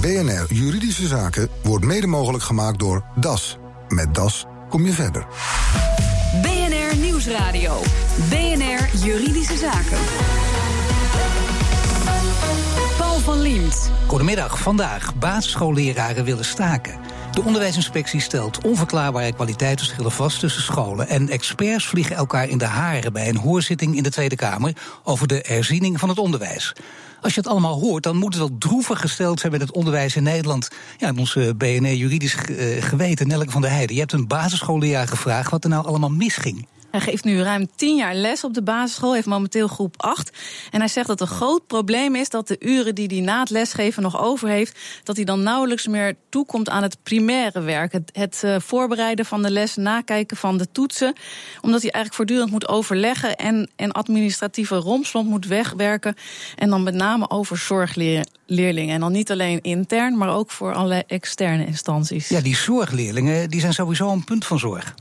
BNR Juridische Zaken wordt mede mogelijk gemaakt door DAS. Met DAS kom je verder. BNR Nieuwsradio. BNR Juridische Zaken. Paul van Liemt. Goedemiddag. Vandaag. Basisschoolleraren willen staken. De onderwijsinspectie stelt onverklaarbare kwaliteitsverschillen vast tussen scholen. En experts vliegen elkaar in de haren bij een hoorzitting in de Tweede Kamer over de herziening van het onderwijs. Als je het allemaal hoort, dan moet het wel droevig gesteld zijn met het onderwijs in Nederland. Ja, onze BNR juridisch eh, geweten, Nelke van der Heijden. Je hebt een basisschoolleraar gevraagd wat er nou allemaal misging. Hij geeft nu ruim tien jaar les op de basisschool, heeft momenteel groep 8. En hij zegt dat een groot probleem is dat de uren die hij na het lesgeven nog over heeft, dat hij dan nauwelijks meer toekomt aan het primaire werk. Het, uh, voorbereiden van de les, nakijken van de toetsen. Omdat hij eigenlijk voortdurend moet overleggen en, en administratieve romslomp moet wegwerken. En dan met name over zorgleerlingen. En dan niet alleen intern, maar ook voor allerlei externe instanties. Ja, die zorgleerlingen die zijn sowieso een punt van zorg.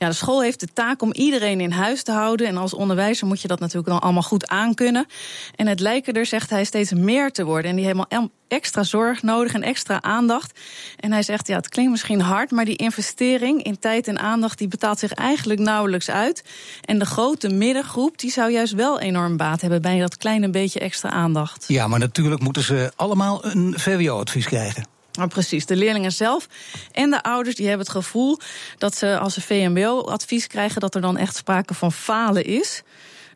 Ja, de school heeft de taak om iedereen in huis te houden. En als onderwijzer moet je dat natuurlijk dan allemaal goed aankunnen. En het lijken er, zegt hij, steeds meer te worden. En die hebben extra zorg nodig en extra aandacht. En hij zegt, ja, het klinkt misschien hard, maar die investering in tijd en aandacht die betaalt zich eigenlijk nauwelijks uit. En de grote middengroep die zou juist wel enorm baat hebben bij dat kleine beetje extra aandacht. Ja, maar natuurlijk moeten ze allemaal een VWO-advies krijgen. Maar precies, de leerlingen zelf en de ouders die hebben het gevoel dat ze als ze VMBO-advies krijgen, dat er dan echt sprake van falen is.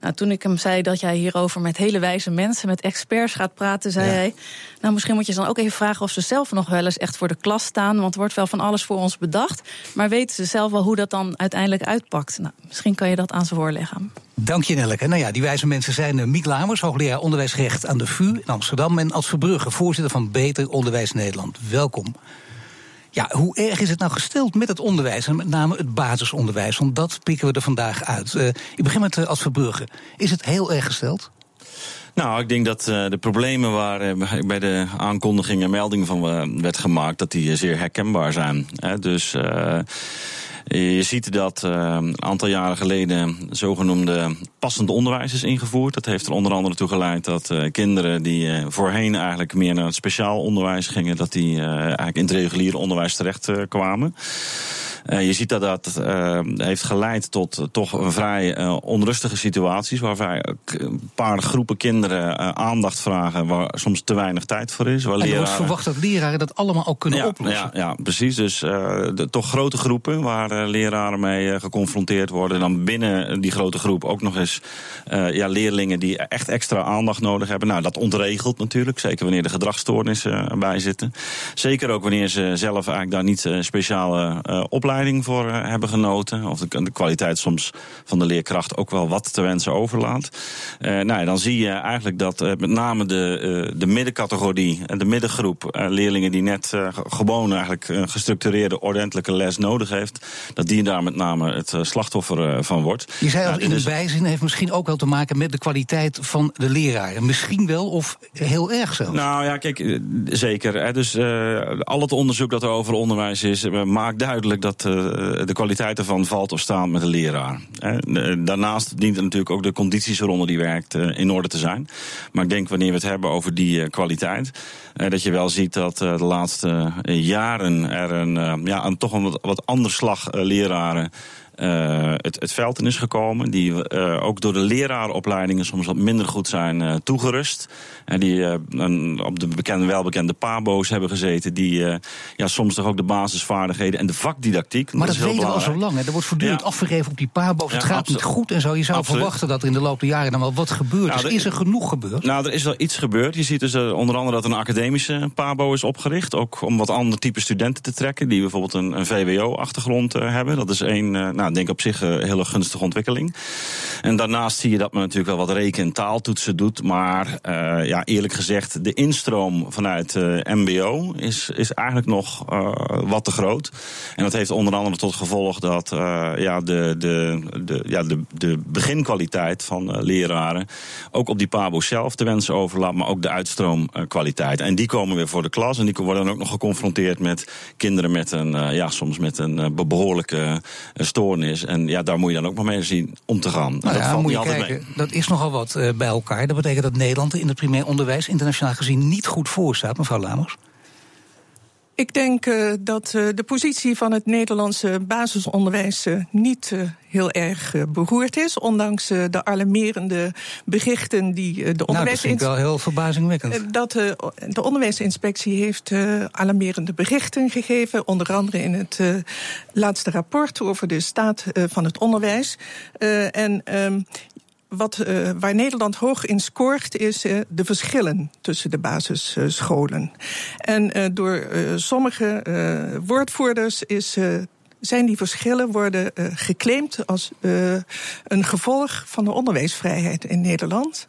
Nou, toen ik hem zei dat jij hierover met hele wijze mensen, met experts gaat praten, zei hij. Nou, misschien moet je dan ook even vragen of ze zelf nog wel eens echt voor de klas staan. Want er wordt wel van alles voor ons bedacht. Maar weten ze zelf wel hoe dat dan uiteindelijk uitpakt? Nou, misschien kan je dat aan ze voorleggen. Dank je, Nelleke. Nou ja, die wijze mensen zijn uh, Miek Lamers, hoogleraar onderwijsrecht aan de VU in Amsterdam. En Ad Verbrugge, voorzitter van Beter Onderwijs Nederland. Welkom. Ja, hoe erg is het nou gesteld met het onderwijs en met name het basisonderwijs? Want dat pikken we er vandaag uit. Uh, ik begin met uh, Ad Verbrugge. Is het heel erg gesteld? Nou, ik denk dat uh, de problemen waar bij de aankondiging en melding van werd gemaakt, dat die zeer herkenbaar zijn. Hè? Dus je ziet dat een aantal jaren geleden zogenoemde passend onderwijs is ingevoerd. Dat heeft er onder andere toe geleid dat uh, kinderen die uh, voorheen eigenlijk meer naar het speciaal onderwijs gingen, dat die eigenlijk in het reguliere onderwijs terecht kwamen. Uh, je ziet dat dat uh, heeft geleid tot toch een vrij onrustige situaties. Waarbij een paar groepen kinderen aandacht vragen. Waar soms te weinig tijd voor is. Waar en er leraren... wordt verwacht dat leraren dat allemaal ook kunnen ja, oplossen. Ja, ja, precies. Dus de, toch grote groepen waar leraren mee geconfronteerd worden. En dan binnen die grote groep ook nog eens ja, leerlingen die echt extra aandacht nodig hebben. Nou, dat ontregelt natuurlijk. Zeker wanneer er gedragsstoornissen bij zitten. Zeker ook wanneer ze zelf eigenlijk daar niet speciale opleidingen voor eh, hebben genoten. Of de, de, kwaliteit soms van de leerkracht ook wel wat te wensen overlaat. Uh, nou ja, dan zie je eigenlijk dat uh, met name de, de middencategorie en de middengroep leerlingen die net gewoon eigenlijk een gestructureerde, ordentelijke les nodig heeft, dat die daar met name het slachtoffer van wordt. Je zei al, in dus... bijzin heeft misschien ook wel te maken met de kwaliteit van de leraren. Misschien wel of heel erg zelfs. Nou ja, kijk, zeker. Hè, dus al het onderzoek dat er over onderwijs is, maakt duidelijk dat de kwaliteit ervan valt of staat met de leraar. Daarnaast dient natuurlijk ook de condities waaronder die werkt eh, in orde te zijn. Maar ik denk wanneer we het hebben over die eh, kwaliteit, eh, dat je wel ziet dat de laatste jaren er een, ja, een toch een wat, wat ander slag leraren het, het veld in is gekomen. Die uh, ook door de lerarenopleidingen soms wat minder goed zijn uh, toegerust. En die een, op de bekende, welbekende PABO's hebben gezeten. Die ja, soms toch ook de basisvaardigheden en de vakdidactiek. Maar dat, dat weten we al zo lang. Hè. Er wordt voortdurend ja. afgegeven op die PABO's. Ja, het gaat niet goed en zo. Je zou absoluut. verwachten dat er in de loop der jaren dan wel wat gebeurt. Nou, dus is er genoeg gebeurd? Nou, er is wel iets gebeurd. Je ziet dus onder andere dat een academische PABO is opgericht. Ook om wat andere type studenten te trekken. Die bijvoorbeeld een, een VWO-achtergrond hebben. Dat is één nou, denk op zich een hele gunstige ontwikkeling. En daarnaast zie je dat men natuurlijk wel wat reken- en taaltoetsen doet. Maar uh, ja, eerlijk gezegd, de instroom vanuit uh, MBO is, is eigenlijk nog uh, wat te groot. En dat heeft onder andere tot gevolg dat ja, de, de, de, ja, de, de beginkwaliteit van leraren ook op die PABO zelf te wensen overlaat, maar ook de uitstroomkwaliteit. En die komen weer voor de klas en die worden dan ook nog geconfronteerd met kinderen met een, ja, soms met een behoorlijke stoornis. En ja, daar moet je dan ook maar mee zien om te gaan. Nou dat ja, moet je kijken, mee. dat is nogal wat uh, bij elkaar. Dat betekent dat Nederland in het primair onderwijs internationaal gezien niet goed voor staat, mevrouw Lamers. Ik denk uh, dat uh, de positie van het Nederlandse basisonderwijs uh, niet heel erg beroerd is. Ondanks de alarmerende berichten die de onderwijsinspectie. Nou, dat vind ik wel heel verbazingwekkend. dat de onderwijsinspectie heeft alarmerende berichten gegeven. Onder andere in het laatste rapport over de staat van het onderwijs. en um, wat, uh, waar Nederland hoog in scoort, is uh, de verschillen tussen de basisscholen. En uh, door sommige woordvoerders is zijn die verschillen worden uh, geclaimd als uh, een gevolg van de onderwijsvrijheid in Nederland.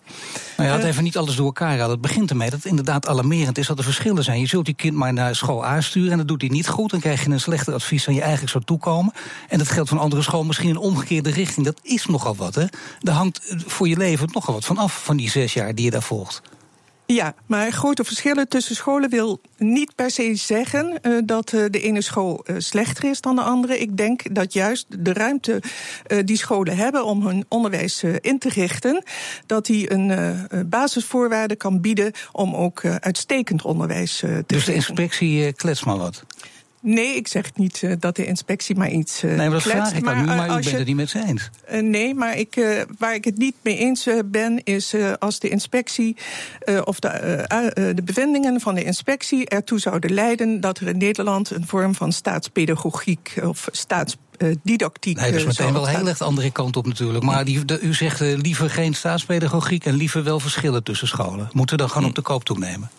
Je had uh, even niet alles door elkaar halen. Het begint ermee dat het inderdaad alarmerend is dat er verschillen zijn. Je zult je kind maar naar school A sturen en dat doet hij niet goed. Dan krijg je een slechter advies dan je eigenlijk zou toekomen. En dat geldt van andere scholen misschien in omgekeerde richting. Dat is nogal wat, hè? Daar hangt voor je leven nogal wat van af, van die zes jaar die je daar volgt. Ja, maar grote verschillen tussen scholen wil niet per se zeggen uh, dat uh, de ene school uh, slechter is dan de andere. Ik denk dat juist de ruimte die scholen hebben om hun onderwijs in te richten, dat die een basisvoorwaarde kan bieden om ook uitstekend onderwijs te geven. Dus de inspectie klets maar wat? Nee, ik zeg niet uh, dat de inspectie maar iets uh, Nee, maar dat kletst, vraag ik maar, aan u, maar u bent je, het niet met ze eens. Uh, nee, maar ik, waar ik het niet mee eens ben, is als de inspectie of de, de bevindingen van de inspectie ertoe zouden leiden dat er in Nederland een vorm van staatspedagogiek of staats didactiek. Nee, dat is meteen wel heel erg de andere kant op natuurlijk. Maar die, de, u zegt liever geen staatspedagogiek en liever wel verschillen tussen scholen. Moeten we dan gewoon hm. op de koop toenemen?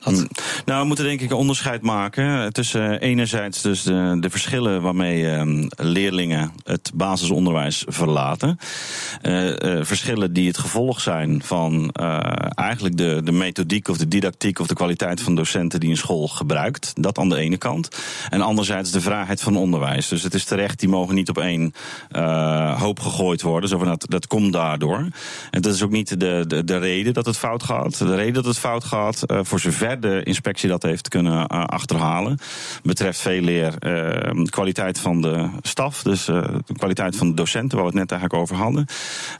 Dat... Nou, we moeten denk ik een onderscheid maken tussen enerzijds dus de, de verschillen waarmee uh, leerlingen het basisonderwijs verlaten. Uh, uh, verschillen die het gevolg zijn van eigenlijk de, de methodiek of de didactiek of de kwaliteit van docenten die een school gebruikt. Dat aan de ene kant. En anderzijds de vrijheid van onderwijs. Dus het is terecht, die mogen niet op één hoop gegooid worden. Zo van dat, dat komt daardoor. En dat is ook niet de, de, de reden dat het fout gaat. De reden dat het fout gaat, voor zover de inspectie dat heeft kunnen uh, achterhalen. Betreft veel leer uh, kwaliteit van de staf, dus uh, de kwaliteit van de docenten, waar we het net eigenlijk over hadden.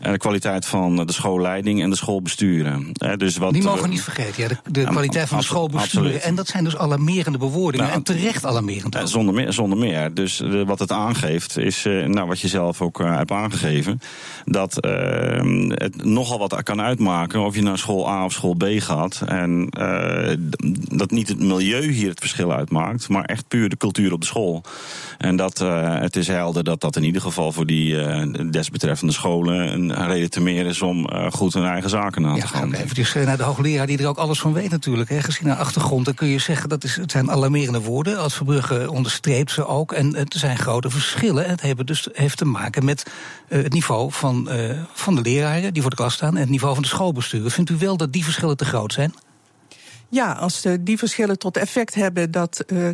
de kwaliteit van de schoolleiding en de schoolbesturen. dus wat, Die mogen we niet vergeten, ja, de, de kwaliteit van de schoolbesturen. En dat zijn dus alarmerende bewoordingen, nou, en terecht alarmerend. Ook. Zonder meer, zonder meer. Dus wat het aangeeft is, nou, wat je zelf ook hebt aangegeven, dat het nogal wat kan uitmaken of je naar school A of school B gaat. En dat niet het milieu hier het verschil uitmaakt, maar echt puur de cultuur op de school. En dat uh, het is helder dat dat in ieder geval voor die uh, desbetreffende scholen een reden te meer is om uh, goed hun eigen zaken aan ja, te gaan. Even naar de hoogleraar die er ook alles van weet natuurlijk. Hè. Gezien haar achtergrond, dan kun je zeggen dat is, het zijn alarmerende woorden. Als Verbrugge onderstreept ze ook. En het zijn grote verschillen. En het heeft dus heeft te maken met het niveau van, van de leraren die voor de klas staan en het niveau van de schoolbesturen. Vindt u wel dat die verschillen te groot zijn? Ja, als die verschillen tot effect hebben dat uh,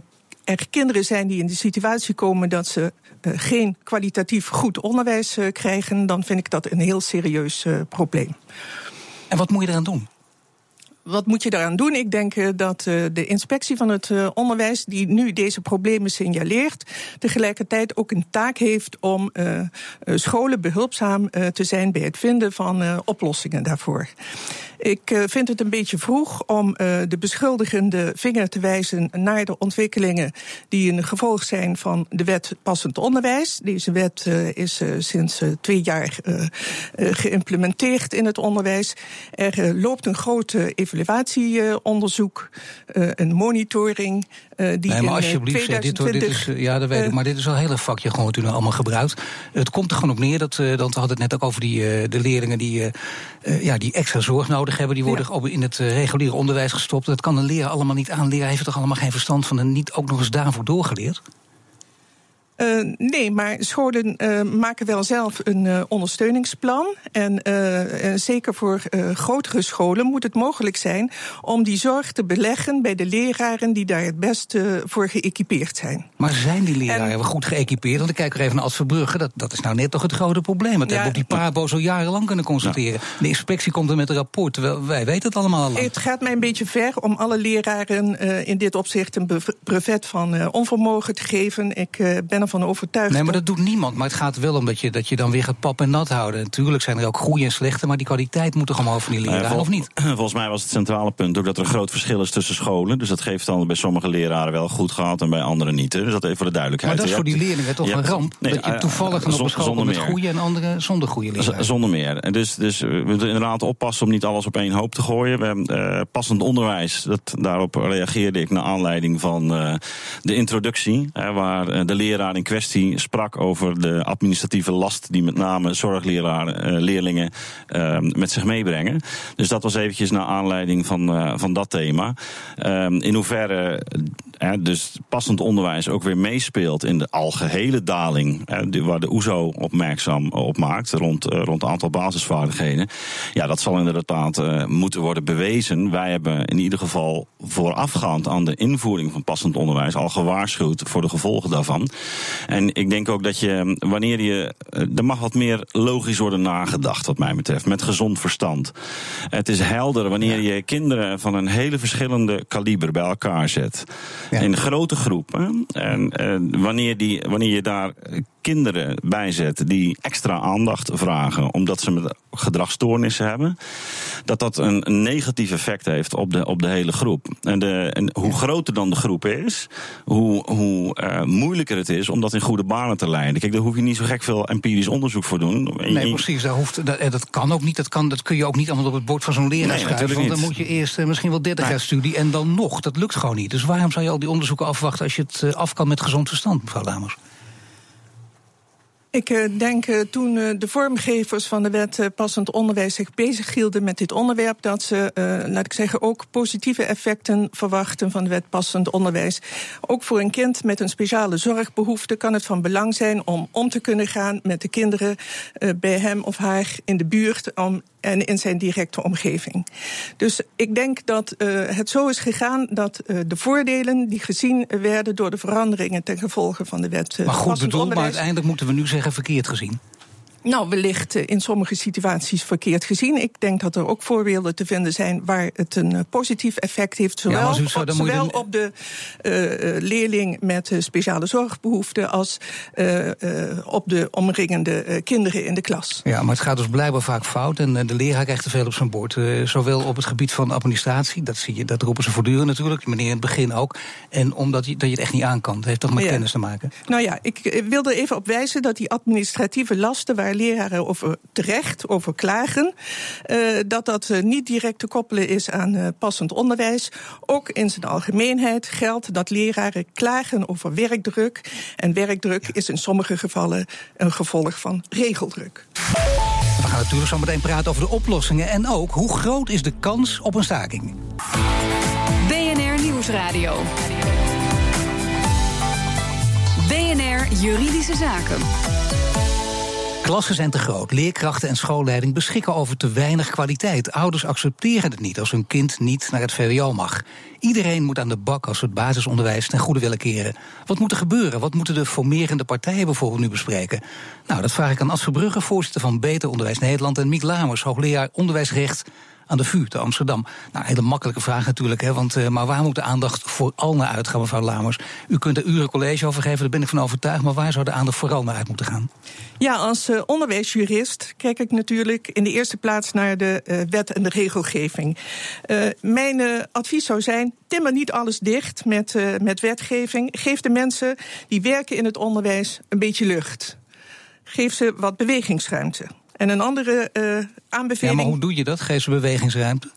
er kinderen zijn die in de situatie komen dat ze uh, geen kwalitatief goed onderwijs uh, krijgen, dan vind ik dat een heel serieus probleem. En wat moet je eraan doen? Wat moet je daaraan doen? Ik denk uh, dat uh, de inspectie van het uh, onderwijs, die nu deze problemen signaleert, tegelijkertijd ook een taak heeft om scholen behulpzaam te zijn bij het vinden van oplossingen daarvoor. Ik vind het een beetje vroeg om de beschuldigende vinger te wijzen naar de ontwikkelingen die een gevolg zijn van de wet passend onderwijs. Deze wet is sinds twee jaar geïmplementeerd in het onderwijs. Er loopt een grote evaluatie evaluatieonderzoek, uh, een monitoring. Uh, die nee, maar alsjeblieft, 2020, dit, dit is, ja, dat weet ik, maar dit is wel een hele vakje gewoon wat u nou allemaal gebruikt. Het komt er gewoon op neer dat, dat we hadden het net ook over die, de leerlingen die, ja, die extra zorg nodig hebben. Die worden ja. in het reguliere onderwijs gestopt. Dat kan een leraar allemaal niet aan. Leraar heeft er toch allemaal geen verstand van en niet ook nog eens daarvoor doorgeleerd? Uh, nee, maar scholen uh, maken wel zelf een uh, ondersteuningsplan. En zeker voor grotere scholen moet het mogelijk zijn om die zorg te beleggen bij de leraren die daar het beste voor geëquipeerd zijn. Maar zijn die leraren en, goed geëquipeerd? Dan kijken we even naar Ad Dat, dat is nou net toch het grote probleem. Dat ja, hebben we op die Pabo zo jarenlang kunnen constateren. Ja. De inspectie komt er met een rapport, terwijl wij weten het allemaal al. Het gaat mij een beetje ver om alle leraren in dit opzicht een brevet van onvermogen te geven. Ik ben ervan overtuigd. Nee, maar dat doet niemand. Maar het gaat wel om dat je, dat je dan weer gaat pap en nat houden. Natuurlijk zijn er ook goede en slechte, maar die kwaliteit moet toch omhoog van die leraren, vol- of niet? Volgens mij was het centrale punt ook dat er een groot verschil is tussen scholen. Dus dat geeft dan bij sommige leraren wel goed gehad en bij anderen niet. hè. Dus dat even voor de duidelijkheid. Maar dat is voor die leerlingen toch een ramp? nee, dat je eh, toevallig een op zon- een school met goede en andere zonder goede Z- leraren. Zonder meer. En Dus, dus we moeten inderdaad oppassen om niet alles op één hoop te gooien. We hebben eh, passend onderwijs. Dat, daarop reageerde ik naar aanleiding van eh, de introductie. hè, waar eh, de leraar in kwestie sprak over de administratieve last die met name zorgleraren, eh, leerlingen eh, met zich meebrengen. Dus dat was eventjes naar aanleiding van, eh, van dat thema. Ehm, in hoeverre eh, dus passend onderwijs ook weer meespeelt in de algehele daling, hè, waar de OESO opmerkzaam op maakt, rond, eh, rond het aantal basisvaardigheden. Ja, dat zal inderdaad eh, moeten worden bewezen. Wij hebben in ieder geval voorafgaand aan de invoering van passend onderwijs al gewaarschuwd voor de gevolgen daarvan. En ik denk ook dat je, wanneer je, eh, er mag wat meer logisch worden nagedacht, wat mij betreft, met gezond verstand. Het is helder wanneer je kinderen van een hele verschillende kaliber bij elkaar zet. In grote groepen. En eh, wanneer, die, wanneer je daar eh, kinderen bij zet die extra aandacht vragen omdat ze met gedragsstoornissen hebben, dat dat een, negatief effect heeft op de, op de hele groep. En, de, en hoe groter dan de groep is, hoe, hoe eh, moeilijker het is om dat in goede banen te leiden. Kijk, daar hoef je niet zo gek veel empirisch onderzoek voor doen. Nee, precies. Dat, hoeft, dat, en dat kan ook niet. Dat, kan, dat kun je ook niet allemaal op het bord van zo'n leraar Nee, natuurlijk Want dan niet. moet je eerst eh, misschien wel 30 Nee. jaar studie. En dan nog. Dat lukt gewoon niet. Dus waarom zou je al die onderzoeken afwachten als je het eh, af kan met gezond verstand, mevrouw Lamers? Ik eh, denk eh, toen eh, de vormgevers van de wet passend onderwijs zich bezighielden met dit onderwerp, dat ze, laat ik zeggen, ook positieve effecten verwachten van de wet passend onderwijs. Ook voor een kind met een speciale zorgbehoefte kan het van belang zijn om om te kunnen gaan met de kinderen bij hem of haar in de buurt om, en in zijn directe omgeving. Dus ik denk dat eh, het zo is gegaan dat eh, de voordelen die gezien werden door de veranderingen ten gevolge van de wet eh, Maar goed bedoeld, maar uiteindelijk moeten we nu zeggen verkeerd gezien. Nou, wellicht eh, in sommige situaties verkeerd gezien. Ik denk dat er ook voorbeelden te vinden zijn waar het een eh, positief effect heeft. Zowel, het zo- op, zowel de eh, leerling met speciale zorgbehoeften als op de omringende kinderen in de klas. Ja, maar het gaat dus blijkbaar vaak fout. En de leraar krijgt te veel op zijn bord. Zowel op het gebied van administratie, dat, zie je, dat roepen ze voortdurend natuurlijk. Meneer in het begin ook. En omdat je, dat je het echt niet aan kan. Dat heeft toch met Ja. kennis te maken. Nou ja, ik wil er even op wijzen dat die administratieve lasten waar leraren over terecht over klagen, eh, dat dat eh, niet direct te koppelen is aan eh, passend onderwijs. Ook in zijn algemeenheid geldt dat leraren klagen over werkdruk. En werkdruk is in sommige gevallen een gevolg van regeldruk. We gaan natuurlijk zo meteen praten over de oplossingen. En ook hoe groot is de kans op een staking? BNR Nieuwsradio. BNR Juridische Zaken. Klassen zijn te groot. Leerkrachten en schoolleiding beschikken over te weinig kwaliteit. Ouders accepteren het niet als hun kind niet naar het VWO mag. Iedereen moet aan de bak als we het basisonderwijs ten goede willen keren. Wat moet er gebeuren? Wat moeten de formerende partijen bijvoorbeeld nu bespreken? Nou, dat vraag ik aan Ad Verbrugge, voorzitter van Beter Onderwijs Nederland... en Miek Lamers, hoogleraar onderwijsrecht aan de VU te Amsterdam. Nou, een hele makkelijke vraag natuurlijk, hè, want, uh, maar waar moet de aandacht vooral naar uitgaan, mevrouw Lamers? U kunt er uren college over geven, daar ben ik van overtuigd, maar waar zou de aandacht vooral naar uit moeten gaan? Ja, als uh, onderwijsjurist kijk ik natuurlijk in de eerste plaats naar de uh, wet en de regelgeving. Mijn advies zou zijn: timmer niet alles dicht met, met wetgeving. Geef de mensen die werken in het onderwijs een beetje lucht. Geef ze wat bewegingsruimte. En een andere uh, aanbeveling. Ja, maar hoe doe je dat? Geef ze bewegingsruimte?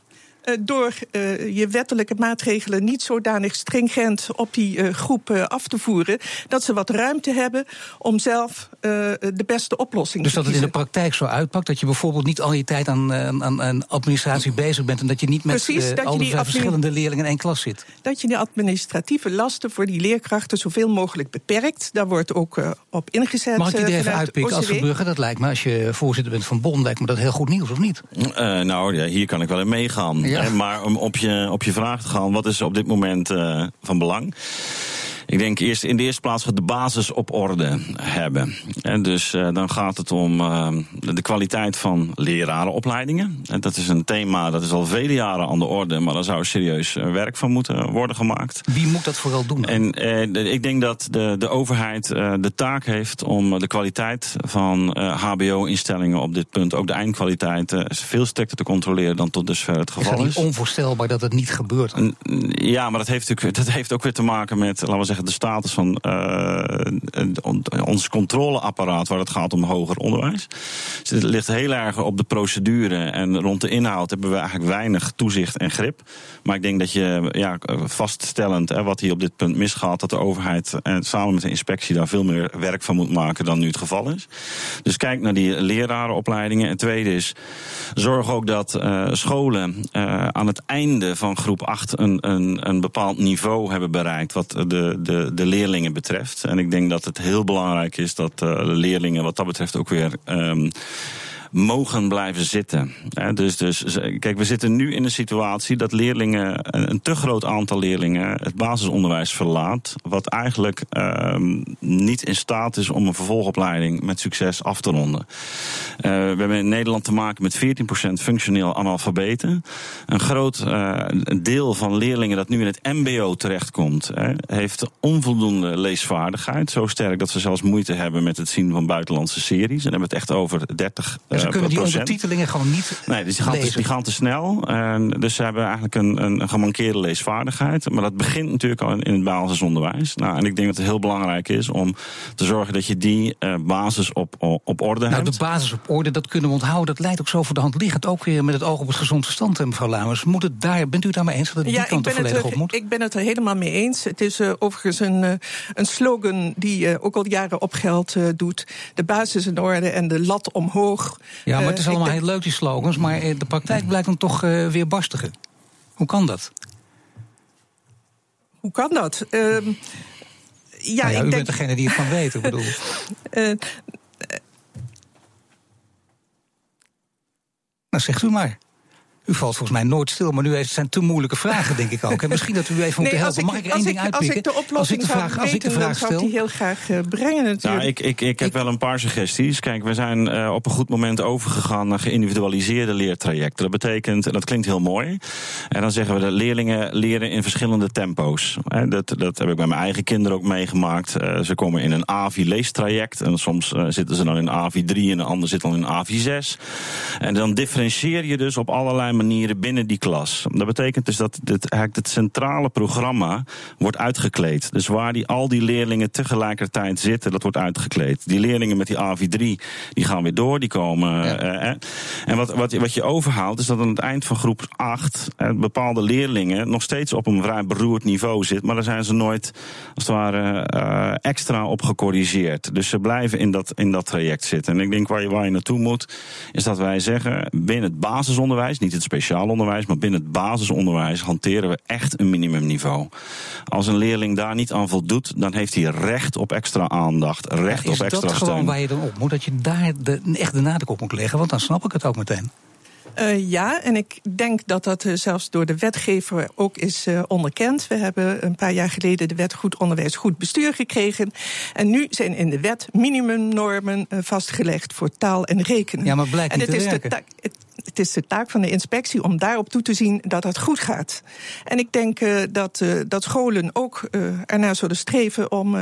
Uh, door uh, je wettelijke maatregelen niet zodanig stringent op die uh, groep af te voeren, dat ze wat ruimte hebben om zelf de beste oplossing dus te dat het in de praktijk zo uitpakt dat je bijvoorbeeld niet al je tijd aan, aan, aan administratie bezig bent en dat je niet met Precies, al die verschillende leerlingen in één klas zit. Dat je de administratieve lasten voor die leerkrachten zoveel mogelijk beperkt. Daar wordt ook op ingezet. Mag ik die er even uitpikken als? Verbrugge? Dat lijkt me, als je voorzitter bent van Bon, lijkt me dat heel goed nieuws, of niet? nou, ja, hier kan ik wel in meegaan. Ja. Maar om op je, op je vraag te gaan, wat is op dit moment uh, van belang? Ik denk eerst in de eerste plaats we de basis op orde hebben. En dus uh, dan gaat het om uh, de kwaliteit van lerarenopleidingen. En dat is een thema dat is al vele jaren aan de orde, maar daar zou serieus uh, werk van moeten worden gemaakt. Wie moet dat vooral doen? Dan? En ik denk dat de, de overheid de taak heeft om de kwaliteit van HBO-instellingen op dit punt, ook de eindkwaliteit, veel sterker te controleren dan tot dusver het geval is. Het is onvoorstelbaar dat het niet gebeurt. Ja, maar dat heeft, dat heeft ook weer te maken met, laten we zeggen, de status van uh, ons controleapparaat waar het gaat om hoger onderwijs. Dus het ligt heel erg op de procedure en rond de inhoud hebben we eigenlijk weinig toezicht en grip. Maar ik denk dat je ja, vaststellend hè, wat hier op dit punt misgaat, dat de overheid en samen met de inspectie daar veel meer werk van moet maken dan nu het geval is. Dus kijk naar die lerarenopleidingen. En tweede is, zorg ook dat uh, scholen aan het einde van groep 8 een, een, een bepaald niveau hebben bereikt wat de, de, leerlingen betreft. En ik denk dat het heel belangrijk is dat uh, leerlingen wat dat betreft ook weer. Um, mogen blijven zitten. Dus, dus, kijk, we zitten nu in een situatie dat leerlingen, een te groot aantal leerlingen, het basisonderwijs verlaat. Wat eigenlijk um, niet in staat is om een vervolgopleiding met succes af te ronden. Uh, we hebben in Nederland te maken met 14% functioneel analfabeten. Een groot uh, deel van leerlingen dat nu in het MBO terechtkomt, heeft onvoldoende leesvaardigheid. Zo sterk dat ze zelfs moeite hebben met het zien van buitenlandse series. En dan hebben we het echt over 30 dus ze kunnen die ondertitelingen gewoon niet Nee, dus die gaan, te, die gaan te snel. En dus ze hebben eigenlijk een, een gemankeerde leesvaardigheid. Maar dat begint natuurlijk al in het basisonderwijs. Nou, en ik denk dat het heel belangrijk is om te zorgen dat je die uh, basis op, op orde nou, hebt. Nou, de basis op orde, dat kunnen we onthouden. Dat leidt ook zo voor de hand liggend. Ook weer met het oog op het gezond verstand, mevrouw Lamers. Moet het daar, bent u daarmee eens dat het ja, die kant er volledig op moet? Ik ben het er helemaal mee eens. Het is uh, overigens een, uh, een slogan die uh, ook al jaren op geld doet. De basis in orde en de lat omhoog. Ja, maar het is allemaal heel leuk, die slogans, maar de praktijk blijkt dan toch uh, weer barstiger. Hoe kan dat? Hoe kan dat? Uh, ja, nou ja, ik u denk... bent degene die het van weet, ik bedoel. uh, nou, zegt u maar. U valt volgens mij nooit stil, maar nu heeft het zijn te moeilijke vragen, denk ik ook. En misschien dat u even moet nee, helpen. Mag ik, ik één ding uitpikken? Als ik de oplossing als ik de vraag, als ik de vraag stel, zou ik die heel graag uh, brengen natuurlijk. Nou, ik, ik, ik heb ik, wel een paar suggesties. Kijk, we zijn uh, op een goed moment overgegaan naar geïndividualiseerde leertrajecten. Dat betekent, en dat klinkt heel mooi, en dan zeggen we dat leerlingen leren in verschillende tempo's. Dat, dat heb ik bij mijn eigen kinderen ook meegemaakt. Uh, ze komen in een AVI-leestraject en soms zitten ze dan in AVI 3 en een ander zit dan in AVI 6. En dan differentieer je dus op allerlei manieren binnen die klas. Dat betekent dus dat dit, eigenlijk het centrale programma wordt uitgekleed. Dus waar die, al die leerlingen tegelijkertijd zitten, dat wordt uitgekleed. Die leerlingen met die AV3, die gaan weer door, die komen. Ja. Eh, en wat, wat, wat je overhoudt, is dat aan het eind van groep 8 eh, bepaalde leerlingen nog steeds op een vrij beroerd niveau zitten. Maar daar zijn ze nooit, als het ware, uh, extra op gecorrigeerd. Dus ze blijven in dat, in dat traject zitten. En ik denk waar je, waar je naartoe moet, is dat wij zeggen, binnen het basisonderwijs, niet het speciaal onderwijs, maar binnen het basisonderwijs hanteren we echt een minimumniveau. Als een leerling daar niet aan voldoet, dan heeft hij recht op extra aandacht, recht ja, op extra steun. Is dat gewoon waar je dan op moet, dat je daar de, echt de nadruk op moet leggen? Want dan snap ik het ook meteen. Uh, ja, en ik denk dat dat uh, zelfs door de wetgever ook is uh, onderkend. We hebben een paar jaar geleden de wet goed onderwijs, goed bestuur gekregen. En nu zijn in de wet minimumnormen vastgelegd voor taal en rekenen. Ja, maar blijkt en niet het te is werken. De het, is de taak van de inspectie om daarop toe te zien dat het goed gaat. En ik denk uh, dat, uh, dat scholen ook uh, ernaar zullen streven om,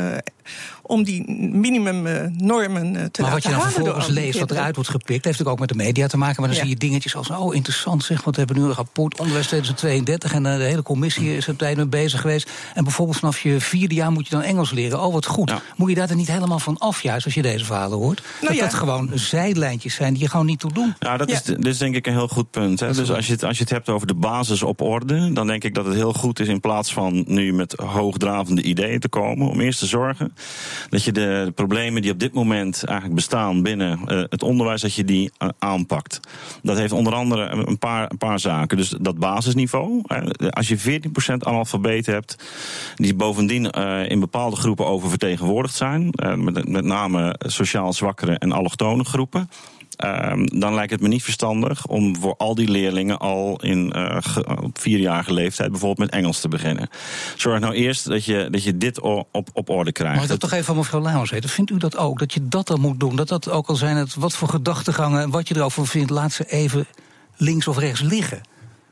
om die minimumnormen te maar laten wat je dan vervolgens leest, wat eruit wordt gepikt, heeft ook met de media te maken. Maar dan ja. zie je dingetjes als, oh interessant zeg, want we hebben nu een rapport onderwijs 2032 en de hele commissie is er tijd mee bezig geweest. En bijvoorbeeld vanaf je vierde jaar moet je dan Engels leren. Oh, wat goed. Ja. Moet je daar dan niet helemaal van af, juist als je deze verhalen hoort? Nou dat dat gewoon zijlijntjes zijn die je gewoon niet toe doen. Ja, dat is, is denk ik een heel goed punt. Hè? Dus als je, het, als je het hebt over de basis op orde, dan denk ik dat het heel goed is in plaats van nu met hoogdravende ideeën te komen, om eerst te zorgen dat je de problemen die op dit moment eigenlijk bestaan binnen uh, het onderwijs, dat je die uh, aanpakt. Dat heeft onder andere een paar, een paar zaken. Dus dat basisniveau. Als je 14% analfabeet hebt, die bovendien in bepaalde groepen oververtegenwoordigd zijn, met, met name sociaal zwakkere en allochtone groepen Ehm, dan lijkt het me niet verstandig om voor al die leerlingen al in uh, op vierjarige leeftijd bijvoorbeeld met Engels te beginnen. Zorg nou eerst dat je, dat je dit op, op orde krijgt. Mag ik dat toch even van mevrouw Lauwers weten? Vindt u dat ook? Dat je dat dan moet doen? Dat dat ook al zijn het wat voor gedachtegangen en wat je erover vindt, laat ze even links of rechts liggen.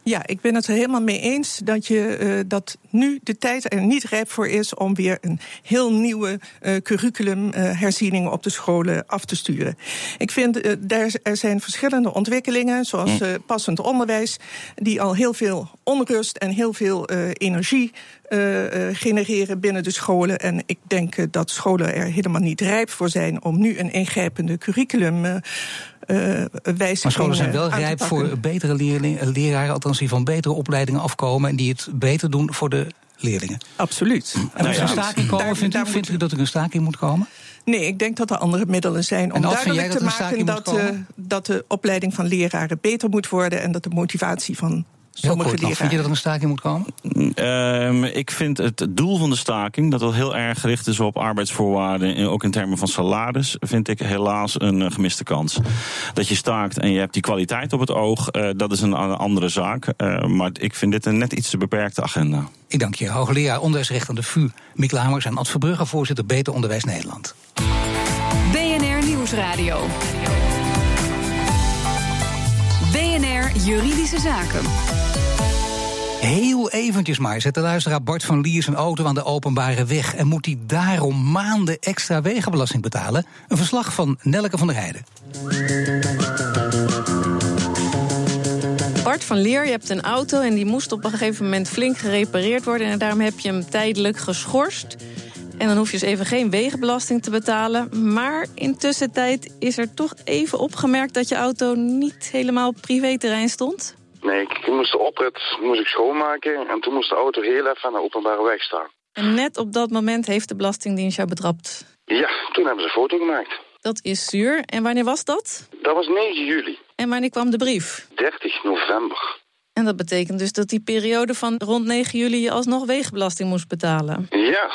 Ja, ik ben het er helemaal mee eens dat, je, uh, dat nu de tijd er niet rijp voor is om weer een heel nieuwe uh, curriculumherziening uh, op de scholen af te sturen. Ik vind daar, er zijn verschillende ontwikkelingen, zoals uh, passend onderwijs, die al heel veel onrust en heel veel energie genereren binnen de scholen. En ik denk dat scholen er helemaal niet rijp voor zijn om nu een ingrijpende curriculum. Uh, uh, maar scholen zijn wel rijp voor betere leerlingen, leraren, althans die van betere opleidingen afkomen en die het beter doen voor de leerlingen. Absoluut. En als er een staking komen, daar, vindt, u, vindt u dat er een staking moet komen? Nee, ik denk dat er andere middelen zijn om duidelijk te maken dat, uh, dat de opleiding van leraren beter moet worden en dat de motivatie van sommige kort, Vind je dat er een staking moet komen? Uh, ik vind het doel van de staking, dat dat heel erg gericht is op arbeidsvoorwaarden, en ook in termen van salaris, vind ik helaas een uh, gemiste kans. Dat je staakt en je hebt die kwaliteit op het oog, uh, dat is een, andere zaak. Eh, maar ik vind dit een net iets te beperkte agenda. Ik dank je, hoogleraar onderwijsrecht aan de VU, Miek Lamers en Ad Verbrugge, voorzitter Beter Onderwijs Nederland. BNR Nieuwsradio. Juridische Zaken. Heel eventjes maar zet de luisteraar Bart van Lier zijn auto aan de openbare weg... en moet hij daarom maanden extra wegenbelasting betalen? Een verslag van Nelke van der Heijden. Bart van Leer, je hebt een auto en die moest op een gegeven moment flink gerepareerd worden... en daarom heb je hem tijdelijk geschorst... En dan hoef je dus even geen wegenbelasting te betalen. Maar intussen tijd is er toch even opgemerkt dat je auto niet helemaal op privéterrein stond? Nee, ik moest de oprit moest ik schoonmaken en toen moest de auto heel even aan de openbare weg staan. En net op dat moment heeft de Belastingdienst jou betrapt? Ja, toen hebben ze een foto gemaakt. Dat is zuur. En wanneer was dat? Dat was 9 juli. En wanneer kwam de brief? 30 november. En dat betekent dus dat die periode van rond 9 juli je alsnog wegenbelasting moest betalen? Ja,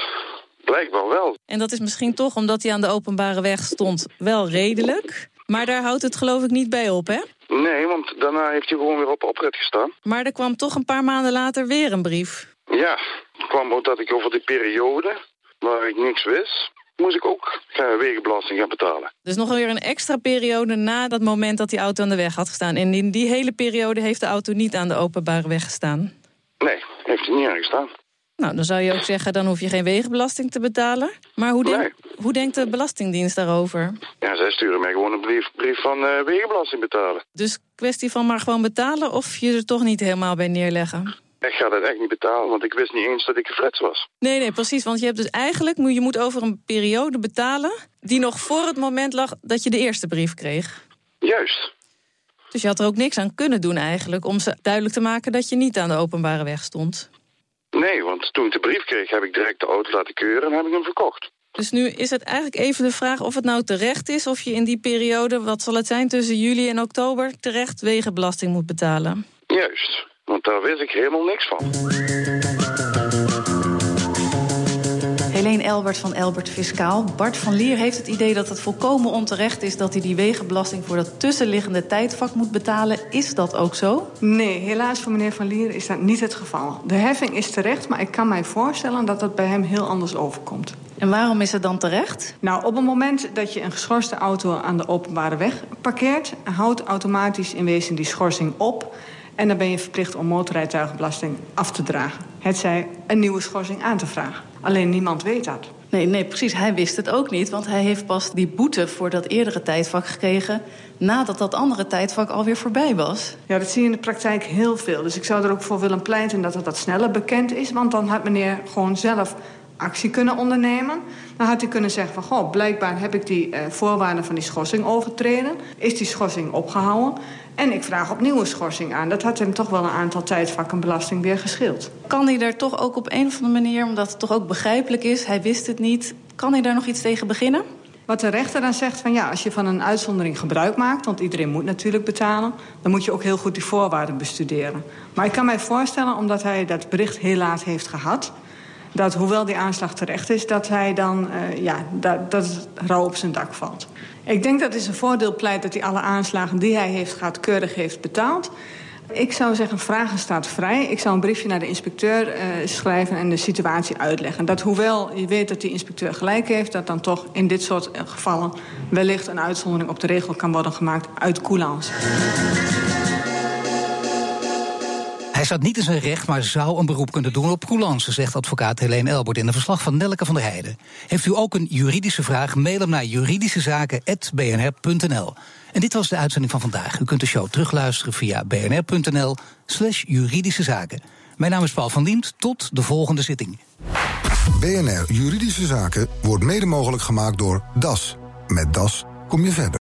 Blijkbaar wel. En dat is misschien toch, omdat hij aan de openbare weg stond, wel redelijk. Maar daar houdt het geloof ik niet bij op, hè? Nee, want daarna heeft hij gewoon weer op oprit gestaan. Maar er kwam toch een paar maanden later weer een brief. Ja, het kwam ook dat ik over die periode, waar ik niks wist... moest ik ook wegenbelasting gaan betalen. Dus nog weer een extra periode na dat moment dat die auto aan de weg had gestaan. En in die hele periode heeft de auto niet aan de openbare weg gestaan? Nee, heeft hij niet aangestaan. Nou, dan zou je ook zeggen, dan hoef je geen wegenbelasting te betalen. Maar hoe, denk, Nee. hoe denkt de Belastingdienst daarover? Ja, zij sturen mij gewoon een brief, brief van eh, wegenbelasting betalen. Dus kwestie van maar gewoon betalen of je er toch niet helemaal bij neerleggen? Ik ga dat echt niet betalen, want ik wist niet eens dat ik geflitst was. Nee, nee, precies. Want je hebt dus eigenlijk, je moet over een periode betalen... die nog voor het moment lag dat je de eerste brief kreeg. Juist. Dus je had er ook niks aan kunnen doen eigenlijk... om ze duidelijk te maken dat je niet aan de openbare weg stond. Nee, want toen ik de brief kreeg, heb ik direct de auto laten keuren en heb ik hem verkocht. Dus nu is het eigenlijk even de vraag of het nou terecht is... of je in die periode, wat zal het zijn, tussen juli en oktober... terecht wegenbelasting moet betalen. Juist, want daar wist ik helemaal niks van. Helene Elbert van Elbert Fiscaal. Bart van Lier heeft het idee dat het volkomen onterecht is... dat hij die wegenbelasting voor dat tussenliggende tijdvak moet betalen. Is dat ook zo? Nee, helaas voor meneer Van Lier is dat niet het geval. De heffing is terecht, maar ik kan mij voorstellen dat dat bij hem heel anders overkomt. En waarom is het dan terecht? Nou, op het moment dat je een geschorste auto aan de openbare weg parkeert... houdt automatisch in wezen die schorsing op... en dan ben je verplicht om motorrijtuigenbelasting af te dragen. Het zij een nieuwe schorsing aan te vragen. Alleen niemand weet dat. Nee, nee, precies. Hij wist het ook niet. Want hij heeft pas die boete voor dat eerdere tijdvak gekregen... nadat dat andere tijdvak alweer voorbij was. Ja, dat zie je in de praktijk heel veel. Dus ik zou er ook voor willen pleiten dat het wat sneller bekend is. Want dan had meneer gewoon zelf actie kunnen ondernemen. Dan had hij kunnen zeggen van... goh, blijkbaar heb ik die uh, voorwaarden van die schorsing overtreden. Is die schorsing opgehouden? En ik vraag opnieuw een schorsing aan. Dat had hem toch wel een aantal tijdvakken belasting weer geschild. Kan hij daar toch ook op een of andere manier... omdat het toch ook begrijpelijk is, hij wist het niet... kan hij daar nog iets tegen beginnen? Wat de rechter dan zegt van ja, als je van een uitzondering gebruik maakt... want iedereen moet natuurlijk betalen... dan moet je ook heel goed die voorwaarden bestuderen. Maar ik kan mij voorstellen, omdat hij dat bericht heel laat heeft gehad... dat hoewel die aanslag terecht is, dat hij dan uh, ja, dat, dat het rouw op zijn dak valt. Ik denk dat het een voordeel pleit dat hij alle aanslagen die hij heeft gehad keurig heeft betaald. Ik zou zeggen, vragen staat vrij. Ik zou een briefje naar de inspecteur uh, schrijven en de situatie uitleggen. Dat hoewel je weet dat die inspecteur gelijk heeft... dat dan toch in dit soort gevallen wellicht een uitzondering op de regel kan worden gemaakt uit coulance. Hij staat niet in zijn recht, maar zou een beroep kunnen doen op coulance, zegt advocaat Helene Elbert in een verslag van Nelke van der Heijden. Heeft u ook een juridische vraag? Mail hem naar juridischezaken.bnr.nl. En dit was de uitzending van vandaag. U kunt de show terugluisteren via bnr.nl slash juridische zaken. Mijn naam is Paul van Liemt. Tot de volgende zitting. BNR Juridische Zaken wordt mede mogelijk gemaakt door DAS. Met DAS kom je verder.